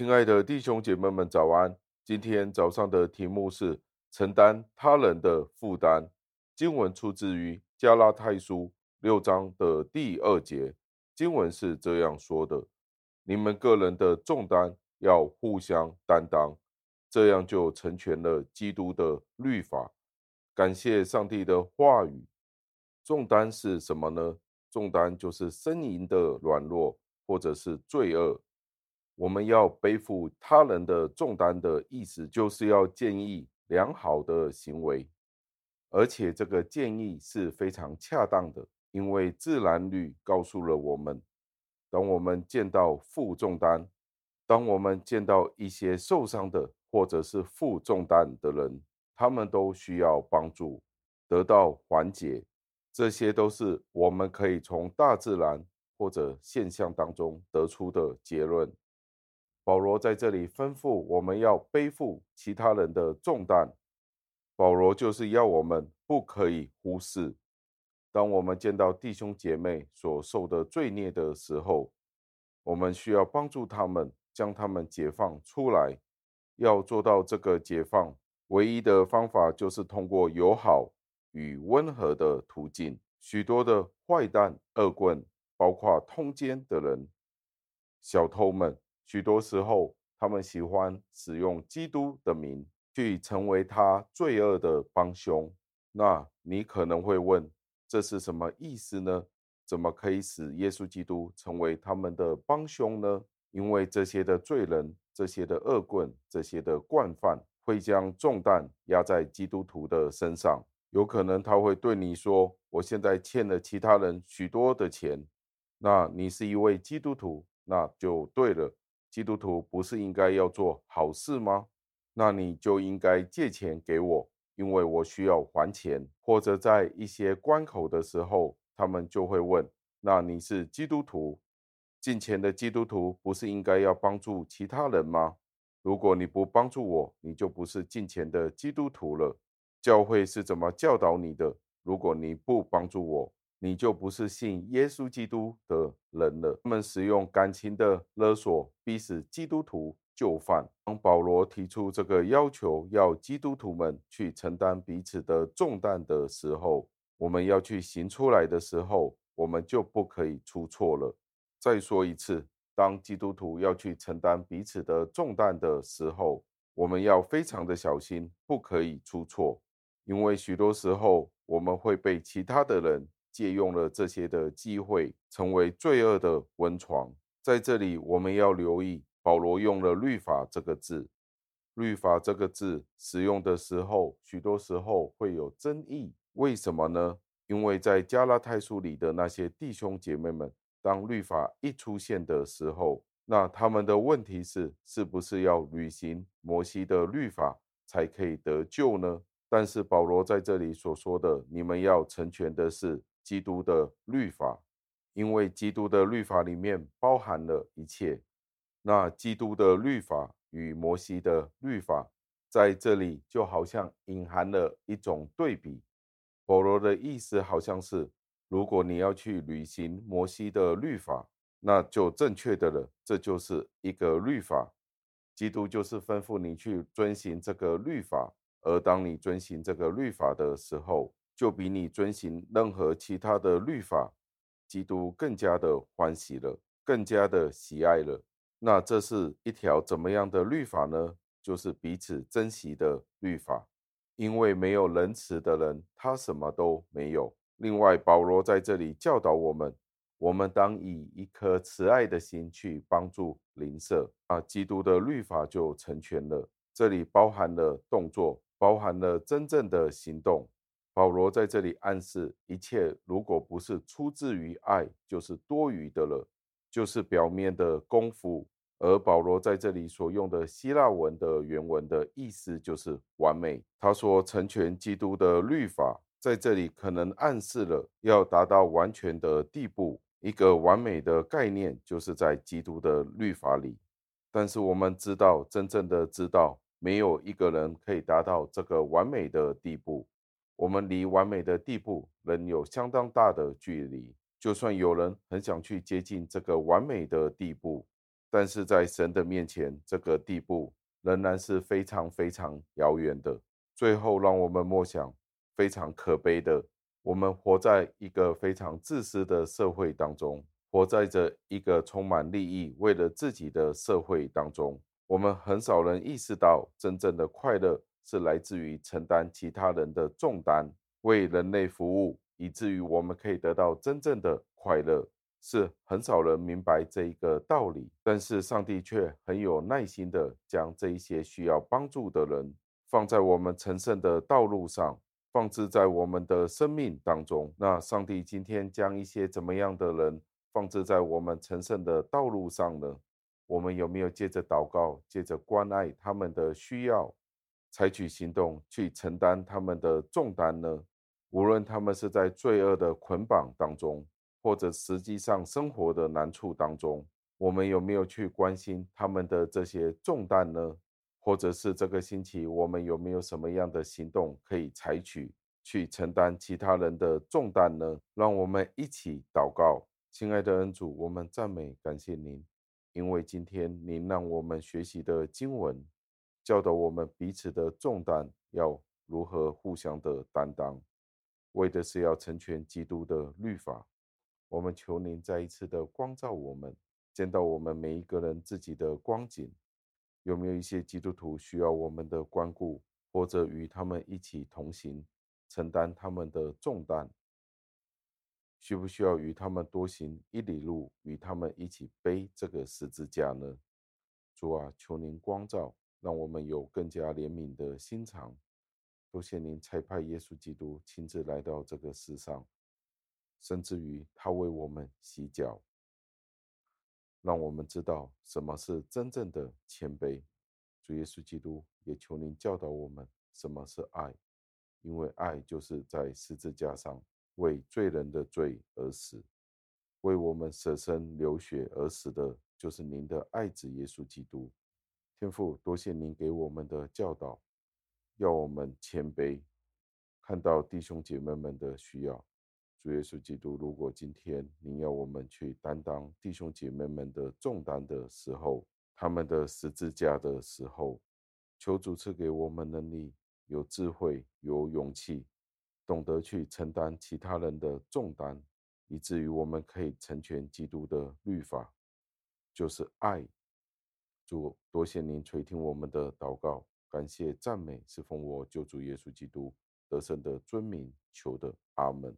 亲爱的弟兄姐妹们，早安！今天早上的题目是承担他人的负担。经文出自于加拉太书六章的第二节，经文是这样说的：“你们个人的重担要互相担当，这样就成全了基督的律法。”感谢上帝的话语。重担是什么呢？重担就是呻吟的软弱，或者是罪恶。我们要背负他人的重担的意思，就是要建议良好的行为，而且这个建议是非常恰当的，因为自然律告诉了我们，当我们见到负重担，当我们见到一些受伤的或者是负重担的人，他们都需要帮助，得到缓解，这些都是我们可以从大自然或者现象当中得出的结论。保罗在这里吩咐我们要背负其他人的重担。保罗就是要我们不可以忽视，当我们见到弟兄姐妹所受的罪孽的时候，我们需要帮助他们，将他们解放出来。要做到这个解放，唯一的方法就是通过友好与温和的途径。许多的坏蛋、恶棍，包括通奸的人、小偷们。许多时候，他们喜欢使用基督的名去成为他罪恶的帮凶。那你可能会问，这是什么意思呢？怎么可以使耶稣基督成为他们的帮凶呢？因为这些的罪人、这些的恶棍、这些的惯犯会将重担压在基督徒的身上。有可能他会对你说：“我现在欠了其他人许多的钱。”那你是一位基督徒，那就对了。基督徒不是应该要做好事吗？那你就应该借钱给我，因为我需要还钱。或者在一些关口的时候，他们就会问：那你是基督徒？进钱的基督徒不是应该要帮助其他人吗？如果你不帮助我，你就不是进钱的基督徒了。教会是怎么教导你的？如果你不帮助我，你就不是信耶稣基督的人了。他们使用感情的勒索，逼使基督徒就范。当保罗提出这个要求，要基督徒们去承担彼此的重担的时候，我们要去行出来的时候，我们就不可以出错了。再说一次，当基督徒要去承担彼此的重担的时候，我们要非常的小心，不可以出错，因为许多时候我们会被其他的人。借用了这些的机会，成为罪恶的温床。在这里，我们要留意，保罗用了“律法”这个字。“律法”这个字使用的时候，许多时候会有争议。为什么呢？因为在加拉太书里的那些弟兄姐妹们，当律法一出现的时候，那他们的问题是：是不是要履行摩西的律法才可以得救呢？但是保罗在这里所说的，你们要成全的是。基督的律法，因为基督的律法里面包含了一切。那基督的律法与摩西的律法在这里就好像隐含了一种对比。保罗的意思好像是，如果你要去履行摩西的律法，那就正确的了，这就是一个律法。基督就是吩咐你去遵行这个律法，而当你遵行这个律法的时候，就比你遵行任何其他的律法，基督更加的欢喜了，更加的喜爱了。那这是一条怎么样的律法呢？就是彼此珍惜的律法。因为没有仁慈的人，他什么都没有。另外，保罗在这里教导我们，我们当以一颗慈爱的心去帮助邻舍，啊，基督的律法就成全了。这里包含了动作，包含了真正的行动。保罗在这里暗示，一切如果不是出自于爱，就是多余的了，就是表面的功夫。而保罗在这里所用的希腊文的原文的意思就是完美。他说成全基督的律法，在这里可能暗示了要达到完全的地步。一个完美的概念就是在基督的律法里。但是我们知道，真正的知道，没有一个人可以达到这个完美的地步。我们离完美的地步仍有相当大的距离。就算有人很想去接近这个完美的地步，但是在神的面前，这个地步仍然是非常非常遥远的。最后，让我们默想，非常可悲的，我们活在一个非常自私的社会当中，活在这一个充满利益、为了自己的社会当中。我们很少人意识到，真正的快乐是来自于承担其他人的重担，为人类服务，以至于我们可以得到真正的快乐。是很少人明白这一个道理，但是上帝却很有耐心的将这一些需要帮助的人放在我们成圣的道路上，放置在我们的生命当中。那上帝今天将一些怎么样的人放置在我们成圣的道路上呢？我们有没有借着祷告，借着关爱他们的需要，采取行动去承担他们的重担呢？无论他们是在罪恶的捆绑当中，或者实际上生活的难处当中，我们有没有去关心他们的这些重担呢？或者是这个星期，我们有没有什么样的行动可以采取，去承担其他人的重担呢？让我们一起祷告，亲爱的恩主，我们赞美感谢您。因为今天您让我们学习的经文，教导我们彼此的重担要如何互相的担当，为的是要成全基督的律法。我们求您再一次的光照我们，见到我们每一个人自己的光景，有没有一些基督徒需要我们的关顾，或者与他们一起同行，承担他们的重担。需不需要与他们多行一里路，与他们一起背这个十字架呢？主啊，求您光照，让我们有更加怜悯的心肠。多谢您差派耶稣基督亲自来到这个世上，甚至于他为我们洗脚，让我们知道什么是真正的谦卑。主耶稣基督，也求您教导我们什么是爱，因为爱就是在十字架上。为罪人的罪而死，为我们舍身流血而死的，就是您的爱子耶稣基督。天父，多谢您给我们的教导，要我们谦卑，看到弟兄姐妹们的需要。主耶稣基督，如果今天您要我们去担当弟兄姐妹们的重担的时候，他们的十字架的时候，求主赐给我们能力，有智慧，有勇气。懂得去承担其他人的重担，以至于我们可以成全基督的律法，就是爱。主，多谢您垂听我们的祷告，感谢赞美是奉我救主耶稣基督得胜的尊名求的，阿门。